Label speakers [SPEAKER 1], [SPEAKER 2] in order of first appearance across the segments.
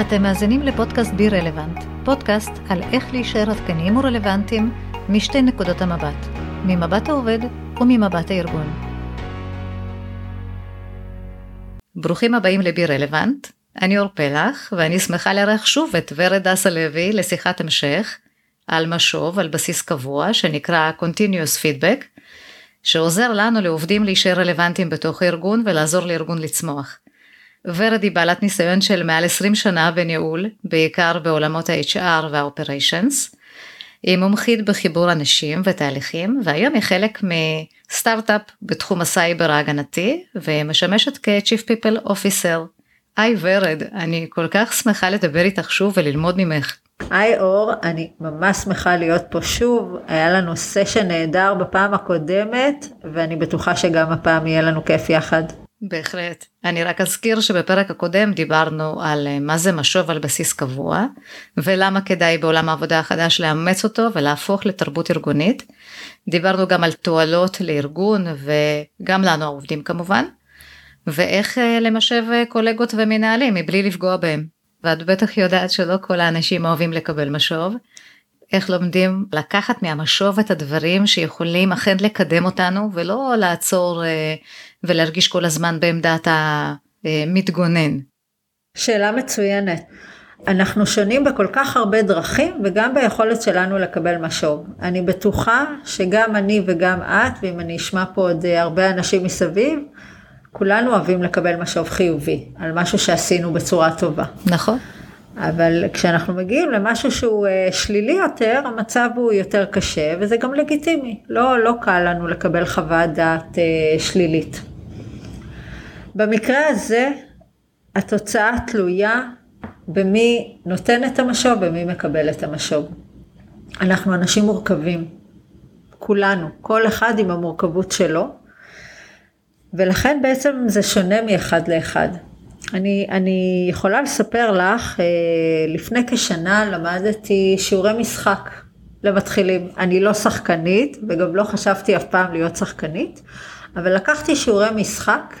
[SPEAKER 1] אתם מאזינים לפודקאסט בי רלוונט, פודקאסט על איך להישאר עדכניים ורלוונטיים משתי נקודות המבט, ממבט העובד וממבט הארגון. ברוכים הבאים לבי רלוונט, אני אור פלח ואני שמחה לארח שוב את ורד דסה לוי לשיחת המשך על משוב על בסיס קבוע שנקרא Continuous Feedback, שעוזר לנו לעובדים להישאר רלוונטיים בתוך הארגון ולעזור לארגון לצמוח. ורד היא בעלת ניסיון של מעל 20 שנה בניהול, בעיקר בעולמות ה-HR וה-Operations. היא מומחית בחיבור אנשים ותהליכים, והיום היא חלק מסטארט-אפ בתחום הסייבר ההגנתי, ומשמשת כ-Chief People Officer. היי ורד, אני כל כך שמחה לדבר איתך שוב וללמוד ממך.
[SPEAKER 2] היי אור, אני ממש שמחה להיות פה שוב, היה לנו סשן נהדר בפעם הקודמת, ואני בטוחה שגם הפעם יהיה לנו כיף יחד.
[SPEAKER 1] בהחלט. אני רק אזכיר שבפרק הקודם דיברנו על אה, מה זה משוב על בסיס קבוע, ולמה כדאי בעולם העבודה החדש לאמץ אותו ולהפוך לתרבות ארגונית. דיברנו גם על תועלות לארגון וגם לנו העובדים כמובן, ואיך אה, למשב אה, קולגות ומנהלים מבלי לפגוע בהם. ואת בטח יודעת שלא כל האנשים אוהבים לקבל משוב. איך לומדים לקחת מהמשוב את הדברים שיכולים אכן לקדם אותנו ולא לעצור ולהרגיש כל הזמן בעמדת המתגונן?
[SPEAKER 2] שאלה מצוינת. אנחנו שונים בכל כך הרבה דרכים וגם ביכולת שלנו לקבל משוב. אני בטוחה שגם אני וגם את, ואם אני אשמע פה עוד הרבה אנשים מסביב, כולנו אוהבים לקבל משוב חיובי על משהו שעשינו בצורה טובה.
[SPEAKER 1] נכון.
[SPEAKER 2] אבל כשאנחנו מגיעים למשהו שהוא אה, שלילי יותר, המצב הוא יותר קשה וזה גם לגיטימי. לא, לא קל לנו לקבל חוות דעת אה, שלילית. במקרה הזה, התוצאה תלויה במי נותן את המשוב, במי מקבל את המשוב. אנחנו אנשים מורכבים, כולנו, כל אחד עם המורכבות שלו, ולכן בעצם זה שונה מאחד לאחד. אני, אני יכולה לספר לך, אה, לפני כשנה למדתי שיעורי משחק למתחילים. אני לא שחקנית, וגם לא חשבתי אף פעם להיות שחקנית, אבל לקחתי שיעורי משחק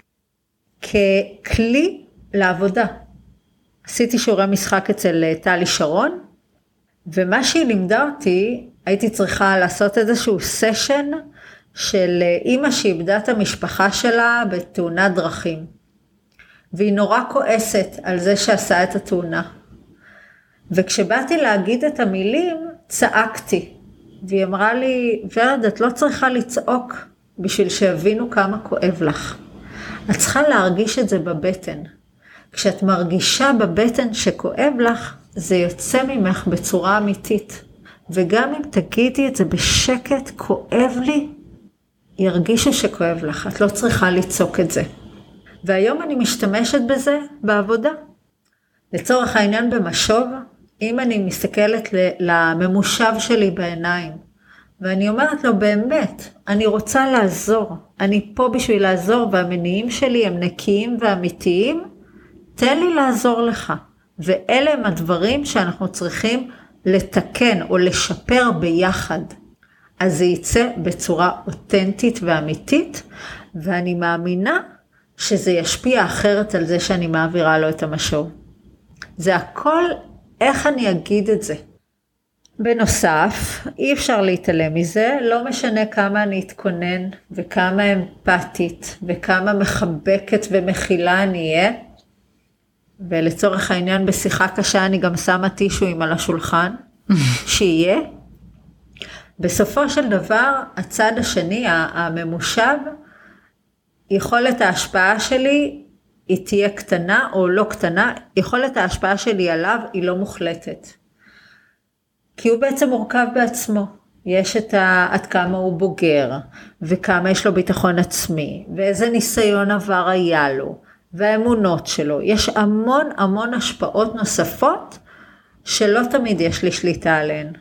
[SPEAKER 2] ככלי לעבודה. עשיתי שיעורי משחק אצל אה, טלי שרון, ומה שהיא לימדה אותי, הייתי צריכה לעשות איזשהו סשן של אה, אימא שאיבדה את המשפחה שלה בתאונת דרכים. והיא נורא כועסת על זה שעשה את התאונה. וכשבאתי להגיד את המילים, צעקתי. והיא אמרה לי, ורד, את לא צריכה לצעוק בשביל שיבינו כמה כואב לך. את צריכה להרגיש את זה בבטן. כשאת מרגישה בבטן שכואב לך, זה יוצא ממך בצורה אמיתית. וגם אם תגידי את זה בשקט, כואב לי, ירגישו שכואב לך, את לא צריכה לצעוק את זה. והיום אני משתמשת בזה בעבודה. לצורך העניין במשוב, אם אני מסתכלת לממושב שלי בעיניים, ואני אומרת לו, באמת, אני רוצה לעזור. אני פה בשביל לעזור, והמניעים שלי הם נקיים ואמיתיים. תן לי לעזור לך. ואלה הם הדברים שאנחנו צריכים לתקן או לשפר ביחד. אז זה יצא בצורה אותנטית ואמיתית, ואני מאמינה שזה ישפיע אחרת על זה שאני מעבירה לו את המשוב. זה הכל איך אני אגיד את זה. בנוסף, אי אפשר להתעלם מזה, לא משנה כמה אני אתכונן וכמה אמפתית וכמה מחבקת ומכילה אני אהיה. ולצורך העניין בשיחה קשה אני גם שמה טישואים על השולחן, שיהיה. בסופו של דבר, הצד השני, הממושב, יכולת ההשפעה שלי היא תהיה קטנה או לא קטנה, יכולת ההשפעה שלי עליו היא לא מוחלטת. כי הוא בעצם מורכב בעצמו. יש את ה... עד כמה הוא בוגר, וכמה יש לו ביטחון עצמי, ואיזה ניסיון עבר היה לו, והאמונות שלו. יש המון המון השפעות נוספות שלא תמיד יש לי שליטה עליהן.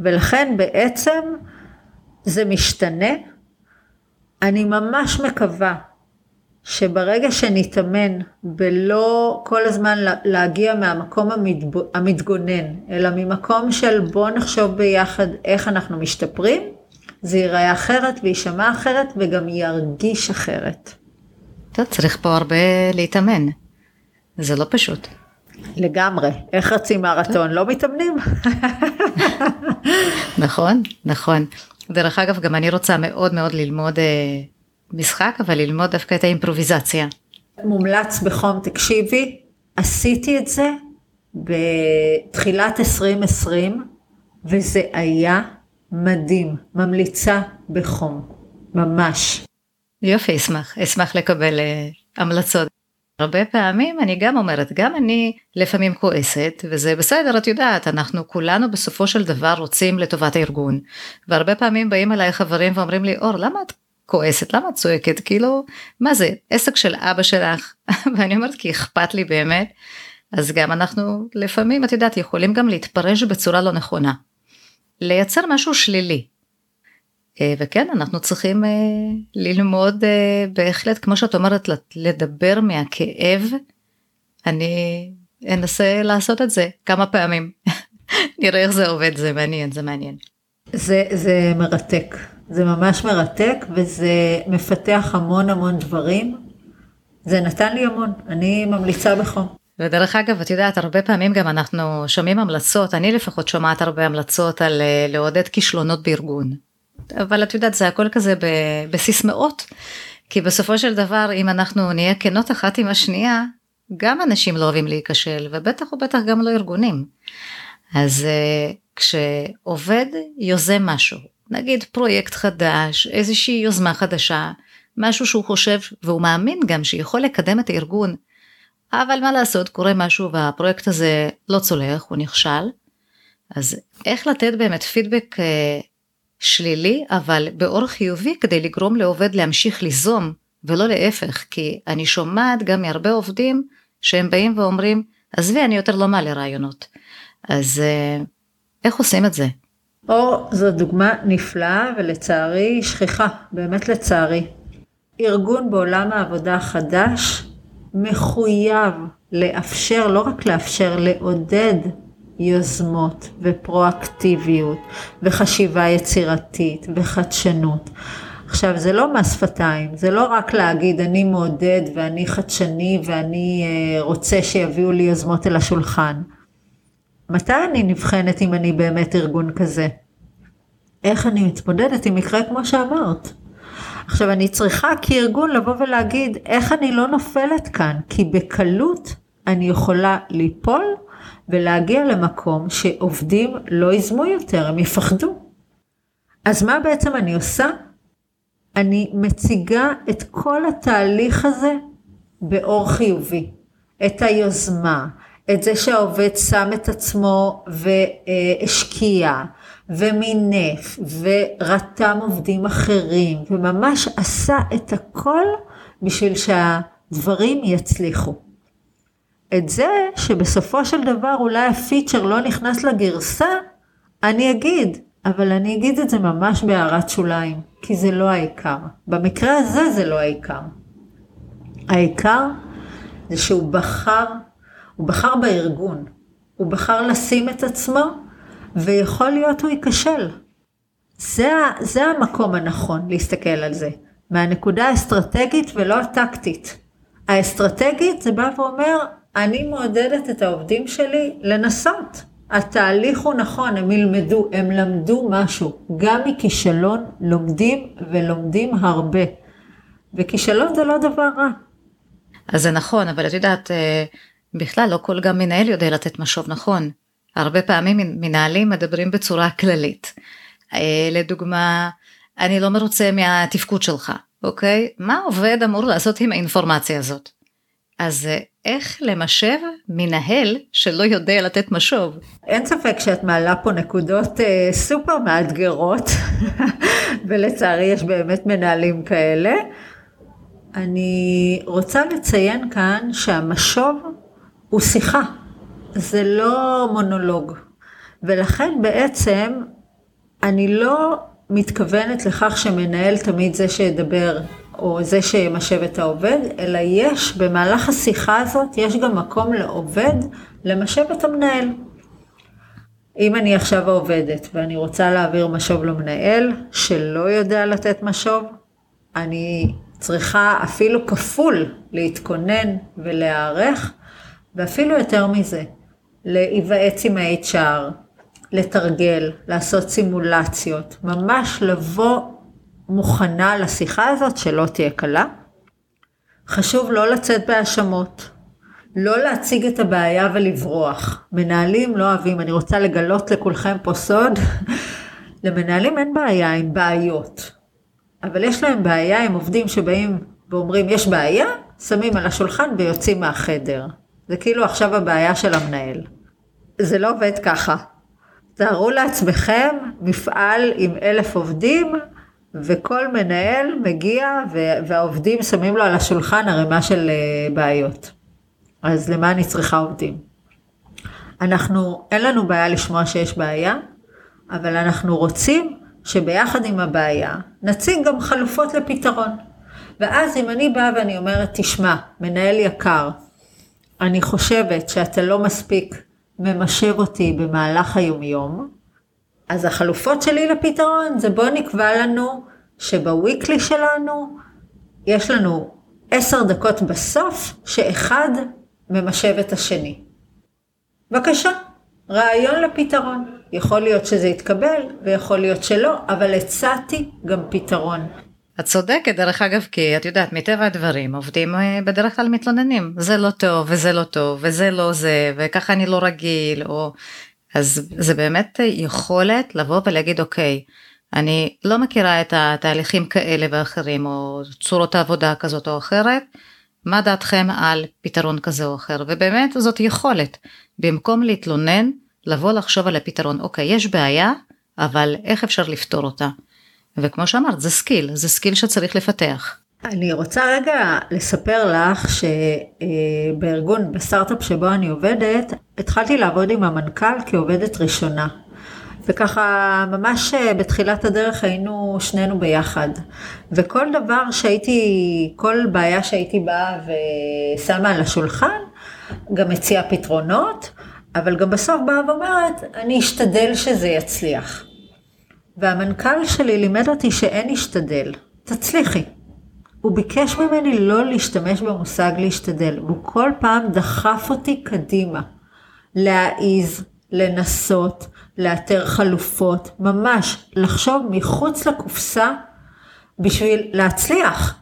[SPEAKER 2] ולכן בעצם זה משתנה. אני ממש מקווה שברגע שנתאמן בלא כל הזמן להגיע מהמקום המתגונן, אלא ממקום של בוא נחשוב ביחד איך אנחנו משתפרים, זה ייראה אחרת ויישמע אחרת וגם ירגיש אחרת.
[SPEAKER 1] טוב, צריך פה הרבה להתאמן. זה לא פשוט.
[SPEAKER 2] לגמרי. איך רצים מרתון? לא מתאמנים?
[SPEAKER 1] נכון, נכון. דרך אגב, גם אני רוצה מאוד מאוד ללמוד אה, משחק, אבל ללמוד דווקא את האימפרוביזציה.
[SPEAKER 2] מומלץ בחום, תקשיבי, עשיתי את זה בתחילת 2020, וזה היה מדהים. ממליצה בחום, ממש.
[SPEAKER 1] יופי, אשמח, אשמח לקבל uh, המלצות. הרבה פעמים אני גם אומרת, גם אני לפעמים כועסת, וזה בסדר, את יודעת, אנחנו כולנו בסופו של דבר רוצים לטובת הארגון. והרבה פעמים באים אליי חברים ואומרים לי, אור, למה את כועסת? למה את צועקת? כאילו, מה זה, עסק של אבא שלך? ואני אומרת, כי אכפת לי באמת. אז גם אנחנו לפעמים, את יודעת, יכולים גם להתפרש בצורה לא נכונה. לייצר משהו שלילי. אה, וכן, אנחנו צריכים אה, ללמוד אה, בהחלט, כמו שאת אומרת, לדבר מהכאב. אני אנסה לעשות את זה כמה פעמים. נראה איך זה עובד, זה מעניין, זה מעניין.
[SPEAKER 2] זה, זה מרתק, זה ממש מרתק וזה מפתח המון המון דברים. זה נתן לי המון, אני ממליצה בחום.
[SPEAKER 1] ודרך אגב, את יודעת, הרבה פעמים גם אנחנו שומעים המלצות, אני לפחות שומעת הרבה המלצות על לעודד כישלונות בארגון. אבל את יודעת, זה הכל כזה בסיסמאות, כי בסופו של דבר, אם אנחנו נהיה כנות אחת עם השנייה, גם אנשים לא אוהבים להיכשל, ובטח ובטח גם לא ארגונים. אז uh, כשעובד יוזם משהו, נגיד פרויקט חדש, איזושהי יוזמה חדשה, משהו שהוא חושב והוא מאמין גם שיכול לקדם את הארגון, אבל מה לעשות, קורה משהו והפרויקט הזה לא צולח, הוא נכשל, אז איך לתת באמת פידבק uh, שלילי אבל באור חיובי כדי לגרום לעובד להמשיך ליזום ולא להפך כי אני שומעת גם מהרבה עובדים שהם באים ואומרים עזבי אני יותר לא מעלה רעיונות אז אה, איך עושים את זה?
[SPEAKER 2] או זו דוגמה נפלאה ולצערי שכיחה באמת לצערי. ארגון בעולם העבודה החדש מחויב לאפשר לא רק לאפשר לעודד יוזמות ופרואקטיביות וחשיבה יצירתית וחדשנות. עכשיו זה לא מס שפתיים, זה לא רק להגיד אני מעודד ואני חדשני ואני אה, רוצה שיביאו לי יוזמות אל השולחן. מתי אני נבחנת אם אני באמת ארגון כזה? איך אני מתמודדת עם מקרה כמו שאמרת? עכשיו אני צריכה כארגון לבוא ולהגיד איך אני לא נופלת כאן, כי בקלות אני יכולה ליפול ולהגיע למקום שעובדים לא יזמו יותר, הם יפחדו. אז מה בעצם אני עושה? אני מציגה את כל התהליך הזה באור חיובי. את היוזמה, את זה שהעובד שם את עצמו והשקיע, ומינף, ורתם עובדים אחרים, וממש עשה את הכל בשביל שהדברים יצליחו. את זה שבסופו של דבר אולי הפיצ'ר לא נכנס לגרסה, אני אגיד, אבל אני אגיד את זה ממש בהערת שוליים, כי זה לא העיקר. במקרה הזה זה לא העיקר. העיקר זה שהוא בחר, הוא בחר בארגון, הוא בחר לשים את עצמו, ויכול להיות הוא ייכשל. זה, זה המקום הנכון להסתכל על זה, מהנקודה האסטרטגית ולא הטקטית. האסטרטגית זה בא ואומר, אני מעודדת את העובדים שלי לנסות. התהליך הוא נכון, הם ילמדו, הם למדו משהו. גם מכישלון לומדים ולומדים הרבה. וכישלון זה לא דבר רע.
[SPEAKER 1] אז זה נכון, אבל את יודעת, אה, בכלל לא כל גם מנהל יודע לתת משוב נכון. הרבה פעמים מנהלים מדברים בצורה כללית. אה, לדוגמה, אני לא מרוצה מהתפקוד שלך, אוקיי? מה עובד אמור לעשות עם האינפורמציה הזאת? אז אה, איך למשב מנהל שלא יודע לתת משוב?
[SPEAKER 2] אין ספק שאת מעלה פה נקודות אה, סופר מאתגרות, ולצערי יש באמת מנהלים כאלה. אני רוצה לציין כאן שהמשוב הוא שיחה, זה לא מונולוג. ולכן בעצם אני לא מתכוונת לכך שמנהל תמיד זה שידבר או זה שמשב את העובד, אלא יש, במהלך השיחה הזאת, יש גם מקום לעובד למשב את המנהל. אם אני עכשיו העובדת ואני רוצה להעביר משוב למנהל שלא יודע לתת משוב, אני צריכה אפילו כפול להתכונן ולהיערך, ואפילו יותר מזה, להיוועץ עם ה-HR, לתרגל, לעשות סימולציות, ממש לבוא מוכנה לשיחה הזאת שלא תהיה קלה. חשוב לא לצאת בהאשמות, לא להציג את הבעיה ולברוח. מנהלים לא אוהבים, אני רוצה לגלות לכולכם פה סוד, למנהלים אין בעיה עם בעיות, אבל יש להם בעיה עם עובדים שבאים ואומרים יש בעיה, שמים על השולחן ויוצאים מהחדר. זה כאילו עכשיו הבעיה של המנהל. זה לא עובד ככה. תארו לעצמכם מפעל עם אלף עובדים, וכל מנהל מגיע והעובדים שמים לו על השולחן ערימה של אה, בעיות. אז למה אני צריכה עובדים? אנחנו, אין לנו בעיה לשמוע שיש בעיה, אבל אנחנו רוצים שביחד עם הבעיה נציג גם חלופות לפתרון. ואז אם אני באה ואני אומרת, תשמע, מנהל יקר, אני חושבת שאתה לא מספיק ממשב אותי במהלך היומיום, אז החלופות שלי לפתרון זה בוא נקבע לנו שבוויקלי שלנו יש לנו עשר דקות בסוף שאחד ממשב את השני. בבקשה, רעיון לפתרון. יכול להיות שזה יתקבל ויכול להיות שלא, אבל הצעתי גם פתרון.
[SPEAKER 1] את צודקת דרך אגב כי את יודעת מטבע הדברים עובדים אה, בדרך כלל מתלוננים זה לא טוב וזה לא טוב וזה לא זה וככה אני לא רגיל או אז זה באמת יכולת לבוא ולהגיד אוקיי אני לא מכירה את התהליכים כאלה ואחרים או צורות העבודה כזאת או אחרת מה דעתכם על פתרון כזה או אחר ובאמת זאת יכולת במקום להתלונן לבוא לחשוב על הפתרון אוקיי יש בעיה אבל איך אפשר לפתור אותה. וכמו שאמרת זה skill זה skill שצריך לפתח.
[SPEAKER 2] אני רוצה רגע לספר לך שבארגון בסטארט-אפ שבו אני עובדת התחלתי לעבוד עם המנכ"ל כעובדת ראשונה. וככה ממש בתחילת הדרך היינו שנינו ביחד. וכל דבר שהייתי, כל בעיה שהייתי באה ושמה על השולחן, גם מציעה פתרונות, אבל גם בסוף באה ואומרת, אני אשתדל שזה יצליח. והמנכ"ל שלי לימד אותי שאין להשתדל, תצליחי. הוא ביקש ממני לא להשתמש במושג להשתדל, הוא כל פעם דחף אותי קדימה, להעיז, לנסות, לאתר חלופות, ממש לחשוב מחוץ לקופסה בשביל להצליח.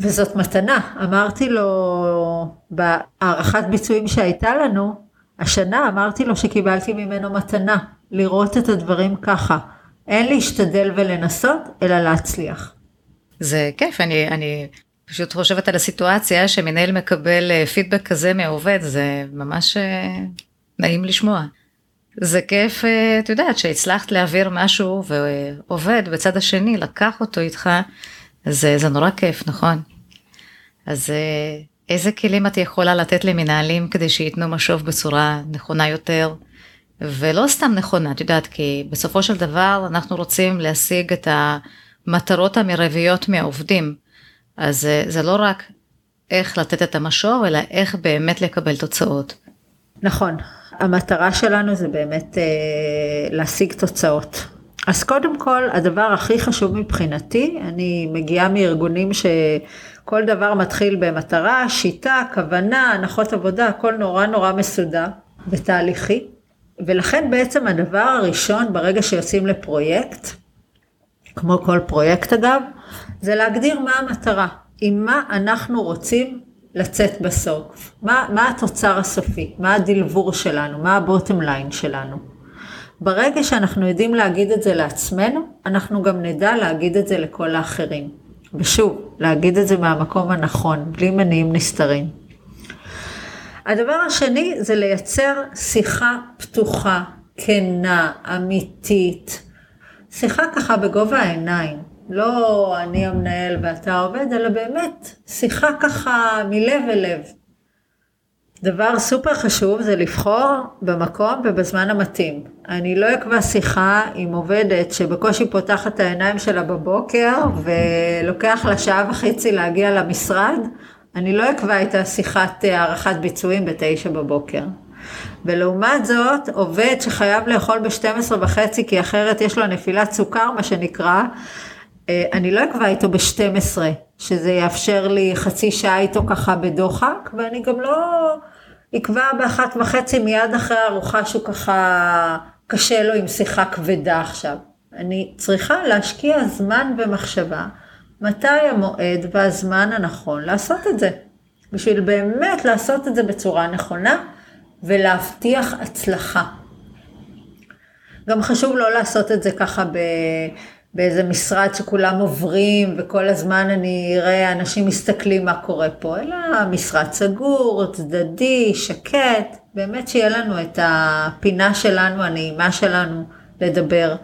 [SPEAKER 2] וזאת מתנה. אמרתי לו בהערכת ביצועים שהייתה לנו, השנה אמרתי לו שקיבלתי ממנו מתנה, לראות את הדברים ככה. אין להשתדל ולנסות, אלא להצליח.
[SPEAKER 1] זה כיף, אני, אני פשוט חושבת על הסיטואציה שמנהל מקבל אה, פידבק כזה מהעובד, זה ממש אה, נעים לשמוע. זה כיף, אה, את יודעת, שהצלחת להעביר משהו ועובד בצד השני, לקח אותו איתך, זה, זה נורא כיף, נכון? אז איזה כלים את יכולה לתת למנהלים כדי שייתנו משוב בצורה נכונה יותר? ולא סתם נכונה, את יודעת, כי בסופו של דבר אנחנו רוצים להשיג את המטרות המרביות מהעובדים. אז זה, זה לא רק איך לתת את המשוב, אלא איך באמת לקבל תוצאות.
[SPEAKER 2] נכון, המטרה שלנו זה באמת אה, להשיג תוצאות. אז קודם כל, הדבר הכי חשוב מבחינתי, אני מגיעה מארגונים שכל דבר מתחיל במטרה, שיטה, כוונה, הנחות עבודה, הכל נורא נורא מסודר ותהליכי. ולכן בעצם הדבר הראשון ברגע שיוצאים לפרויקט, כמו כל פרויקט אגב, זה להגדיר מה המטרה, עם מה אנחנו רוצים לצאת בסוף, מה, מה התוצר הסופי, מה הדלבור שלנו, מה הבוטם ליין שלנו. ברגע שאנחנו יודעים להגיד את זה לעצמנו, אנחנו גם נדע להגיד את זה לכל האחרים. ושוב, להגיד את זה מהמקום הנכון, בלי מניעים נסתרים. הדבר השני זה לייצר שיחה פתוחה, כנה, אמיתית. שיחה ככה בגובה העיניים. לא אני המנהל ואתה עובד, אלא באמת שיחה ככה מלב אל לב. דבר סופר חשוב זה לבחור במקום ובזמן המתאים. אני לא אקבע שיחה עם עובדת שבקושי פותחת את העיניים שלה בבוקר ולוקח לה שעה וחצי להגיע למשרד, אני לא אקבע את השיחת אה, הערכת ביצועים בתשע בבוקר. ולעומת זאת, עובד שחייב לאכול ב-12 וחצי, כי אחרת יש לו נפילת סוכר, מה שנקרא, אה, אני לא אקבע איתו ב-12, שזה יאפשר לי חצי שעה איתו ככה בדוחק, ואני גם לא יקבע באחת וחצי מיד אחרי הארוחה שהוא ככה קשה לו עם שיחה כבדה עכשיו. אני צריכה להשקיע זמן ומחשבה מתי המועד והזמן הנכון לעשות את זה. בשביל באמת לעשות את זה בצורה נכונה ולהבטיח הצלחה. גם חשוב לא לעשות את זה ככה ב... באיזה משרד שכולם עוברים וכל הזמן אני אראה אנשים מסתכלים מה קורה פה, אלא משרד סגור, צדדי, שקט, באמת שיהיה לנו את הפינה שלנו, הנעימה שלנו לדבר.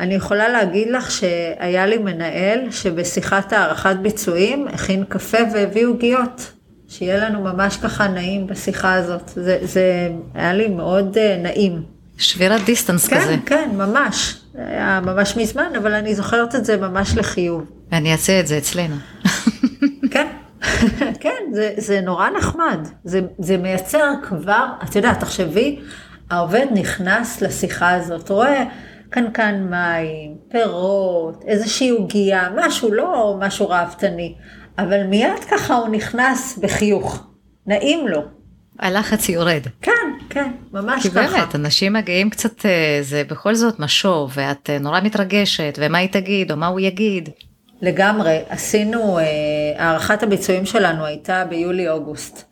[SPEAKER 2] אני יכולה להגיד לך שהיה לי מנהל שבשיחת הערכת ביצועים הכין קפה והביא עוגיות. שיהיה לנו ממש ככה נעים בשיחה הזאת. זה, זה היה לי מאוד uh, נעים.
[SPEAKER 1] שבירת דיסטנס
[SPEAKER 2] כן,
[SPEAKER 1] כזה.
[SPEAKER 2] כן, כן, ממש. זה היה ממש מזמן, אבל אני זוכרת את זה ממש לחיוב.
[SPEAKER 1] אני אעשה את זה אצלנו.
[SPEAKER 2] כן, כן, זה, זה נורא נחמד. זה, זה מייצר כבר, את יודעת, תחשבי, העובד נכנס לשיחה הזאת, רואה קנקן מים, פירות, איזושהי עוגייה, משהו, לא משהו ראוותני, אבל מיד ככה הוא נכנס בחיוך, נעים לו.
[SPEAKER 1] הלחץ יורד.
[SPEAKER 2] כן, כן, ממש
[SPEAKER 1] כי
[SPEAKER 2] ככה.
[SPEAKER 1] באמת, אנשים מגיעים קצת, אה, זה בכל זאת משוב, ואת אה, נורא מתרגשת, ומה היא תגיד, או מה הוא יגיד.
[SPEAKER 2] לגמרי, עשינו, אה, הערכת הביצועים שלנו הייתה ביולי-אוגוסט,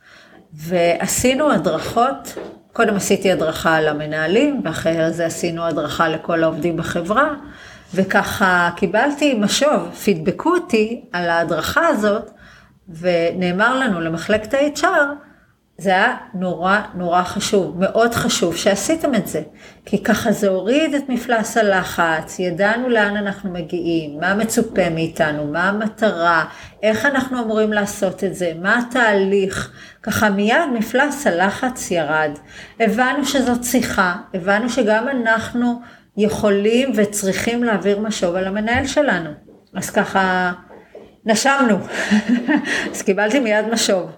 [SPEAKER 2] ועשינו הדרכות, קודם עשיתי הדרכה למנהלים, ואחרי זה עשינו הדרכה לכל העובדים בחברה, וככה קיבלתי משוב, פידבקו אותי על ההדרכה הזאת, ונאמר לנו למחלקת ה-HR, זה היה נורא נורא חשוב, מאוד חשוב שעשיתם את זה. כי ככה זה הוריד את מפלס הלחץ, ידענו לאן אנחנו מגיעים, מה מצופה מאיתנו, מה המטרה, איך אנחנו אמורים לעשות את זה, מה התהליך. ככה מיד מפלס הלחץ ירד. הבנו שזאת שיחה, הבנו שגם אנחנו יכולים וצריכים להעביר משוב על המנהל שלנו. אז ככה נשמנו, אז קיבלתי מיד משוב.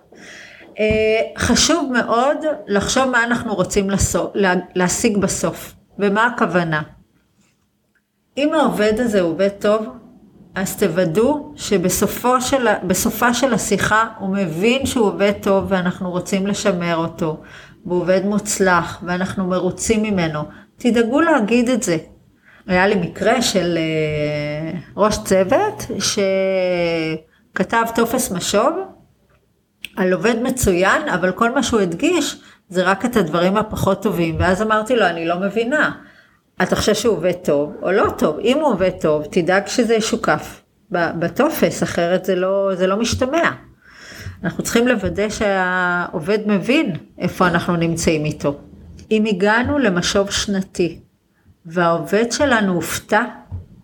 [SPEAKER 2] אה, חשוב מאוד לחשוב מה אנחנו רוצים לסוף, להשיג בסוף, ומה הכוונה. אם העובד הזה הוא עובד טוב, אז תוודאו שבסופה של, של השיחה הוא מבין שהוא עובד טוב ואנחנו רוצים לשמר אותו, והוא עובד מוצלח ואנחנו מרוצים ממנו. תדאגו להגיד את זה. היה לי מקרה של אה, ראש צוות שכתב טופס משוב על עובד מצוין, אבל כל מה שהוא הדגיש זה רק את הדברים הפחות טובים. ואז אמרתי לו, אני לא מבינה, אתה חושב שהוא עובד טוב או לא טוב? אם הוא עובד טוב, תדאג שזה ישוקף בטופס, אחרת זה לא, זה לא משתמע. אנחנו צריכים לוודא שהעובד מבין איפה אנחנו נמצאים איתו. אם הגענו למשוב שנתי והעובד שלנו הופתע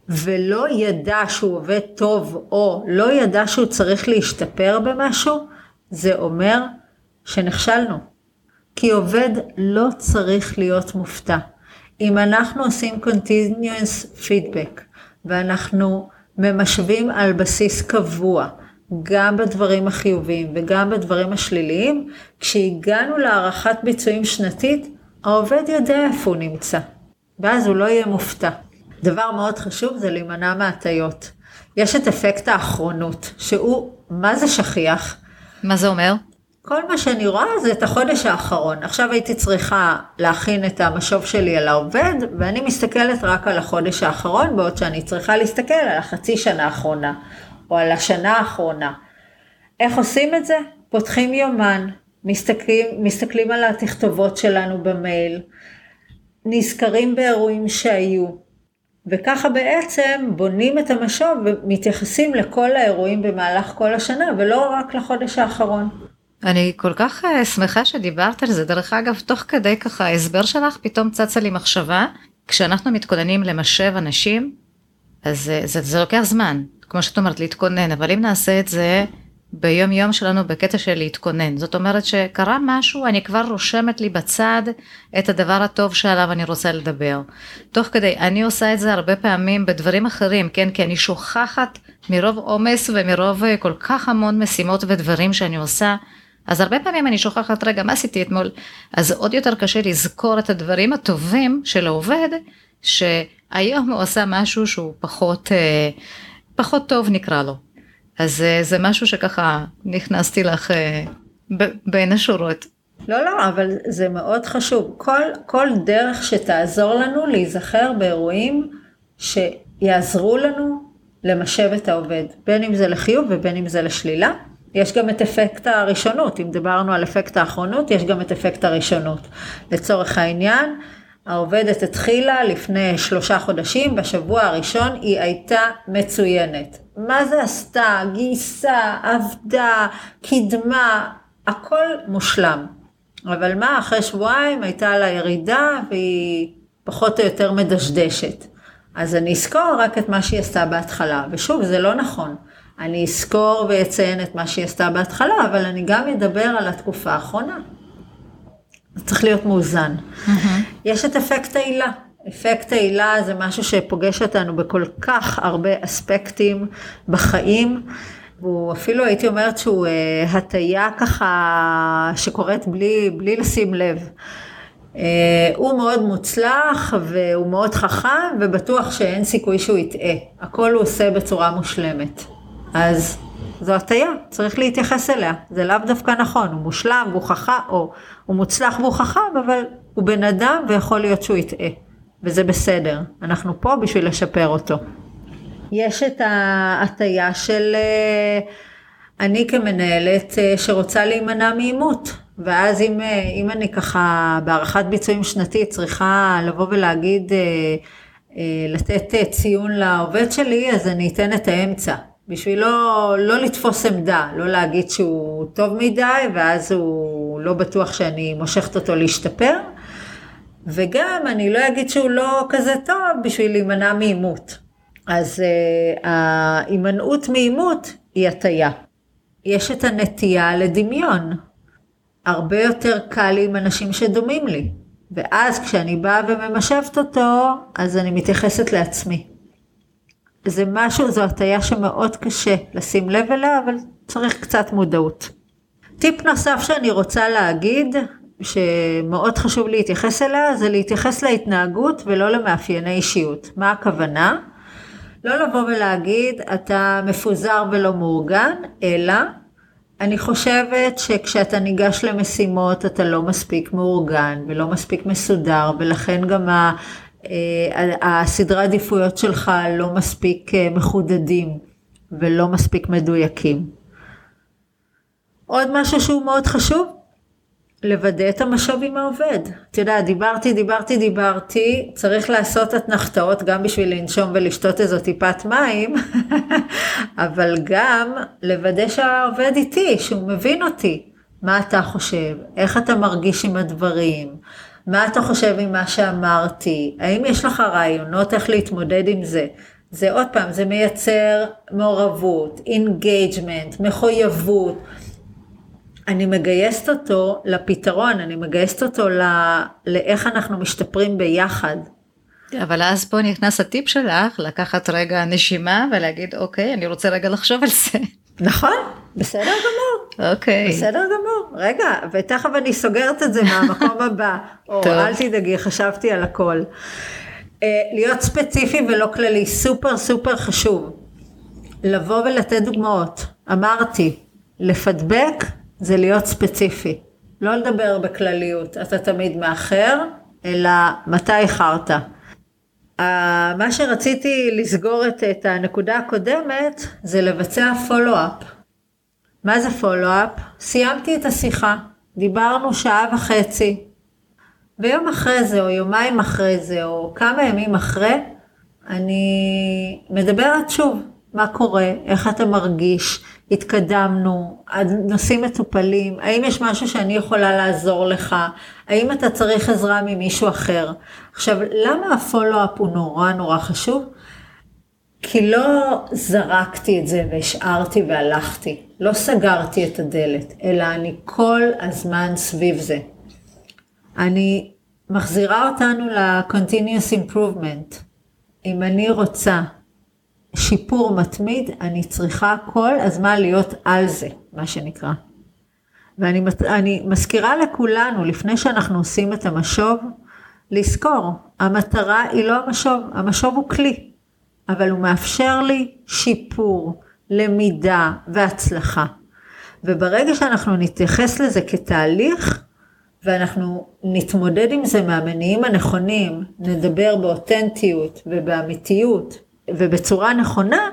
[SPEAKER 2] ולא ידע שהוא עובד טוב או לא ידע שהוא צריך להשתפר במשהו, זה אומר שנכשלנו. כי עובד לא צריך להיות מופתע. אם אנחנו עושים continuous feedback ואנחנו ממשווים על בסיס קבוע, גם בדברים החיוביים וגם בדברים השליליים, כשהגענו להערכת ביצועים שנתית, העובד יודע איפה הוא נמצא, ואז הוא לא יהיה מופתע. דבר מאוד חשוב זה להימנע מהטיות. יש את אפקט האחרונות, שהוא, מה זה שכיח?
[SPEAKER 1] מה זה אומר?
[SPEAKER 2] כל מה שאני רואה זה את החודש האחרון. עכשיו הייתי צריכה להכין את המשוב שלי על העובד, ואני מסתכלת רק על החודש האחרון, בעוד שאני צריכה להסתכל על החצי שנה האחרונה, או על השנה האחרונה. איך עושים את זה? פותחים יומן, מסתכלים, מסתכלים על התכתובות שלנו במייל, נזכרים באירועים שהיו, וככה בעצם בונים את המשוב ומתייחסים לכל האירועים במהלך כל השנה, ולא רק לחודש האחרון.
[SPEAKER 1] אני כל כך אה, שמחה שדיברת על זה. דרך אגב, תוך כדי ככה ההסבר שלך, פתאום צצה לי מחשבה, כשאנחנו מתכוננים למשב אנשים, אז זה, זה, זה לוקח זמן, כמו שאת אומרת, להתכונן, אבל אם נעשה את זה ביום יום שלנו בקטע של להתכונן. זאת אומרת שקרה משהו, אני כבר רושמת לי בצד את הדבר הטוב שעליו אני רוצה לדבר. תוך כדי, אני עושה את זה הרבה פעמים בדברים אחרים, כן? כי אני שוכחת מרוב עומס ומרוב אה, כל כך המון משימות ודברים שאני עושה. אז הרבה פעמים אני שוכחת, רגע, מה עשיתי אתמול? אז עוד יותר קשה לזכור את הדברים הטובים של העובד, שהיום הוא עשה משהו שהוא פחות, אה, פחות טוב נקרא לו. אז אה, זה משהו שככה נכנסתי לך בין השורות.
[SPEAKER 2] לא, לא, אבל זה מאוד חשוב. כל, כל דרך שתעזור לנו להיזכר באירועים שיעזרו לנו למשב את העובד, בין אם זה לחיוב ובין אם זה לשלילה. יש גם את אפקט הראשונות, אם דיברנו על אפקט האחרונות, יש גם את אפקט הראשונות. לצורך העניין, העובדת התחילה לפני שלושה חודשים, בשבוע הראשון היא הייתה מצוינת. מה זה עשתה? גייסה, עבדה, קידמה, הכל מושלם. אבל מה, אחרי שבועיים הייתה לה ירידה והיא פחות או יותר מדשדשת. אז אני אזכור רק את מה שהיא עשתה בהתחלה, ושוב, זה לא נכון. אני אזכור ואציין את מה שהיא עשתה בהתחלה, אבל אני גם אדבר על התקופה האחרונה. זה צריך להיות מאוזן. Mm-hmm. יש את אפקט העילה. אפקט העילה זה משהו שפוגש אותנו בכל כך הרבה אספקטים בחיים. והוא אפילו הייתי אומרת שהוא אה, הטיה ככה שקורית בלי, בלי לשים לב. אה, הוא מאוד מוצלח והוא מאוד חכם ובטוח שאין סיכוי שהוא יטעה. הכל הוא עושה בצורה מושלמת. אז זו הטיה, צריך להתייחס אליה. זה לאו דווקא נכון, הוא מושלם והוא חכם, או הוא מוצלח והוא חכם, אבל הוא בן אדם ויכול להיות שהוא יטעה. וזה בסדר, אנחנו פה בשביל לשפר אותו. יש את ההטייה של אה, אני כמנהלת אה, שרוצה להימנע מעימות. ואז אם, אה, אם אני ככה בהערכת ביצועים שנתית צריכה לבוא ולהגיד, לתת ציון לעובד שלי, אז אני אתן את האמצע. בשביל לא, לא לתפוס עמדה, לא להגיד שהוא טוב מדי, ואז הוא לא בטוח שאני מושכת אותו להשתפר. וגם אני לא אגיד שהוא לא כזה טוב בשביל להימנע מעימות. אז uh, ההימנעות מעימות היא הטיה. יש את הנטייה לדמיון. הרבה יותר קל לי עם אנשים שדומים לי. ואז כשאני באה וממשבת אותו, אז אני מתייחסת לעצמי. זה משהו, זו הטיה שמאוד קשה לשים לב אליה, אבל צריך קצת מודעות. טיפ נוסף שאני רוצה להגיד, שמאוד חשוב להתייחס אליה, זה להתייחס להתנהגות ולא למאפייני אישיות. מה הכוונה? לא לבוא ולהגיד, אתה מפוזר ולא מאורגן, אלא אני חושבת שכשאתה ניגש למשימות אתה לא מספיק מאורגן ולא מספיק מסודר, ולכן גם ה... אה, הסדרי עדיפויות שלך לא מספיק אה, מחודדים ולא מספיק מדויקים. עוד משהו שהוא מאוד חשוב, לוודא את המשוב עם העובד. אתה יודע, דיברתי, דיברתי, דיברתי, צריך לעשות אתנחתאות גם בשביל לנשום ולשתות איזו טיפת מים, אבל גם לוודא שהעובד איתי, שהוא מבין אותי. מה אתה חושב? איך אתה מרגיש עם הדברים? מה אתה חושב עם מה שאמרתי? האם יש לך רעיונות איך להתמודד עם זה? זה עוד פעם, זה מייצר מעורבות, engagement, מחויבות. אני מגייסת אותו לפתרון, אני מגייסת אותו ל... לאיך אנחנו משתפרים ביחד.
[SPEAKER 1] אבל אז פה נכנס הטיפ שלך, לקחת רגע נשימה ולהגיד, אוקיי, אני רוצה רגע לחשוב על זה.
[SPEAKER 2] נכון, בסדר גמור.
[SPEAKER 1] אוקיי.
[SPEAKER 2] בסדר גמור. רגע, ותכף אני סוגרת את זה מהמקום הבא. או, אל תדאגי, חשבתי על הכל. Uh, להיות ספציפי ולא כללי, סופר סופר חשוב. לבוא ולתת דוגמאות. אמרתי, לפדבק זה להיות ספציפי. לא לדבר בכלליות, אתה תמיד מאחר, אלא מתי איחרת. מה שרציתי לסגור את, את הנקודה הקודמת זה לבצע פולו-אפ. מה זה פולו-אפ? סיימתי את השיחה, דיברנו שעה וחצי, ויום אחרי זה, או יומיים אחרי זה, או כמה ימים אחרי, אני מדברת שוב. מה קורה, איך אתה מרגיש, התקדמנו, הנושאים מטופלים, האם יש משהו שאני יכולה לעזור לך, האם אתה צריך עזרה ממישהו אחר. עכשיו, למה הפולו-אפ הוא נורא נורא חשוב? כי לא זרקתי את זה והשארתי והלכתי, לא סגרתי את הדלת, אלא אני כל הזמן סביב זה. אני מחזירה אותנו ל-continuous improvement. אם אני רוצה שיפור מתמיד, אני צריכה כל הזמן להיות על זה, מה שנקרא. ואני אני מזכירה לכולנו, לפני שאנחנו עושים את המשוב, לזכור, המטרה היא לא המשוב, המשוב הוא כלי, אבל הוא מאפשר לי שיפור, למידה והצלחה. וברגע שאנחנו נתייחס לזה כתהליך, ואנחנו נתמודד עם זה מהמניעים הנכונים, נדבר באותנטיות ובאמיתיות ובצורה נכונה,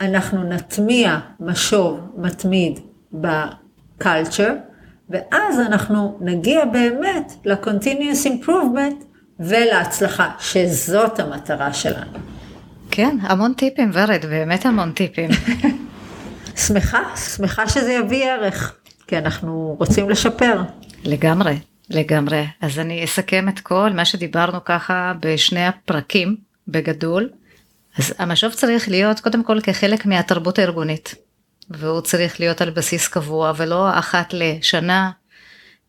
[SPEAKER 2] אנחנו נטמיע משוב מתמיד בקלצ'ר, ואז אנחנו נגיע באמת ל-continuous improvement ולהצלחה, שזאת המטרה שלנו.
[SPEAKER 1] כן, המון טיפים, ורד, באמת המון טיפים.
[SPEAKER 2] שמחה, שמחה שזה יביא ערך, כי אנחנו רוצים לשפר.
[SPEAKER 1] לגמרי, לגמרי. אז אני אסכם את כל מה שדיברנו ככה בשני הפרקים, בגדול. אז המשוב צריך להיות קודם כל כחלק מהתרבות הארגונית, והוא צריך להיות על בסיס קבוע ולא אחת לשנה,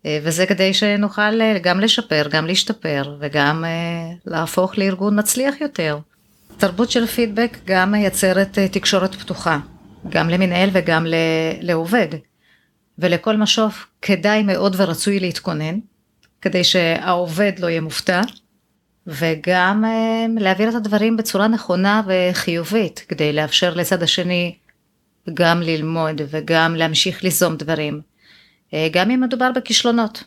[SPEAKER 1] אה, וזה כדי שנוכל אה, גם לשפר, גם להשתפר וגם אה, להפוך לארגון מצליח יותר. תרבות של פידבק גם מייצרת תקשורת פתוחה, גם למנהל וגם לעובד. ולכל משוב כדאי מאוד ורצוי להתכונן, כדי שהעובד לא יהיה מופתע, וגם להעביר את הדברים בצורה נכונה וחיובית, כדי לאפשר לצד השני גם ללמוד וגם להמשיך ליזום דברים. אה, גם אם מדובר בכישלונות.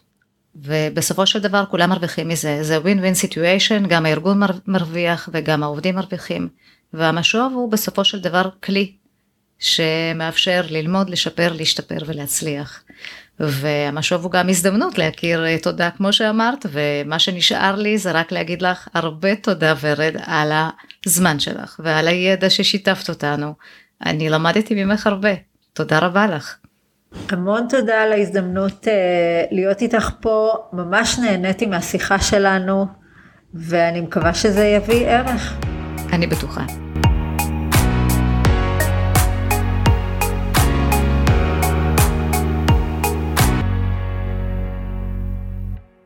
[SPEAKER 1] ובסופו של דבר כולם מרוויחים מזה, זה ווין ווין סיטואשן, גם הארגון מרוויח וגם העובדים מרוויחים, והמשוב הוא בסופו של דבר כלי שמאפשר ללמוד, לשפר, להשתפר ולהצליח. והמשוב הוא גם הזדמנות להכיר אה, תודה כמו שאמרת, ומה שנשאר לי זה רק להגיד לך הרבה תודה ורד על הזמן שלך ועל הידע ששיתפת אותנו. אני למדתי ממך הרבה, תודה רבה לך.
[SPEAKER 2] המון תודה על ההזדמנות אה, להיות איתך פה, ממש נהניתי מהשיחה שלנו, ואני מקווה שזה יביא ערך.
[SPEAKER 1] אני בטוחה.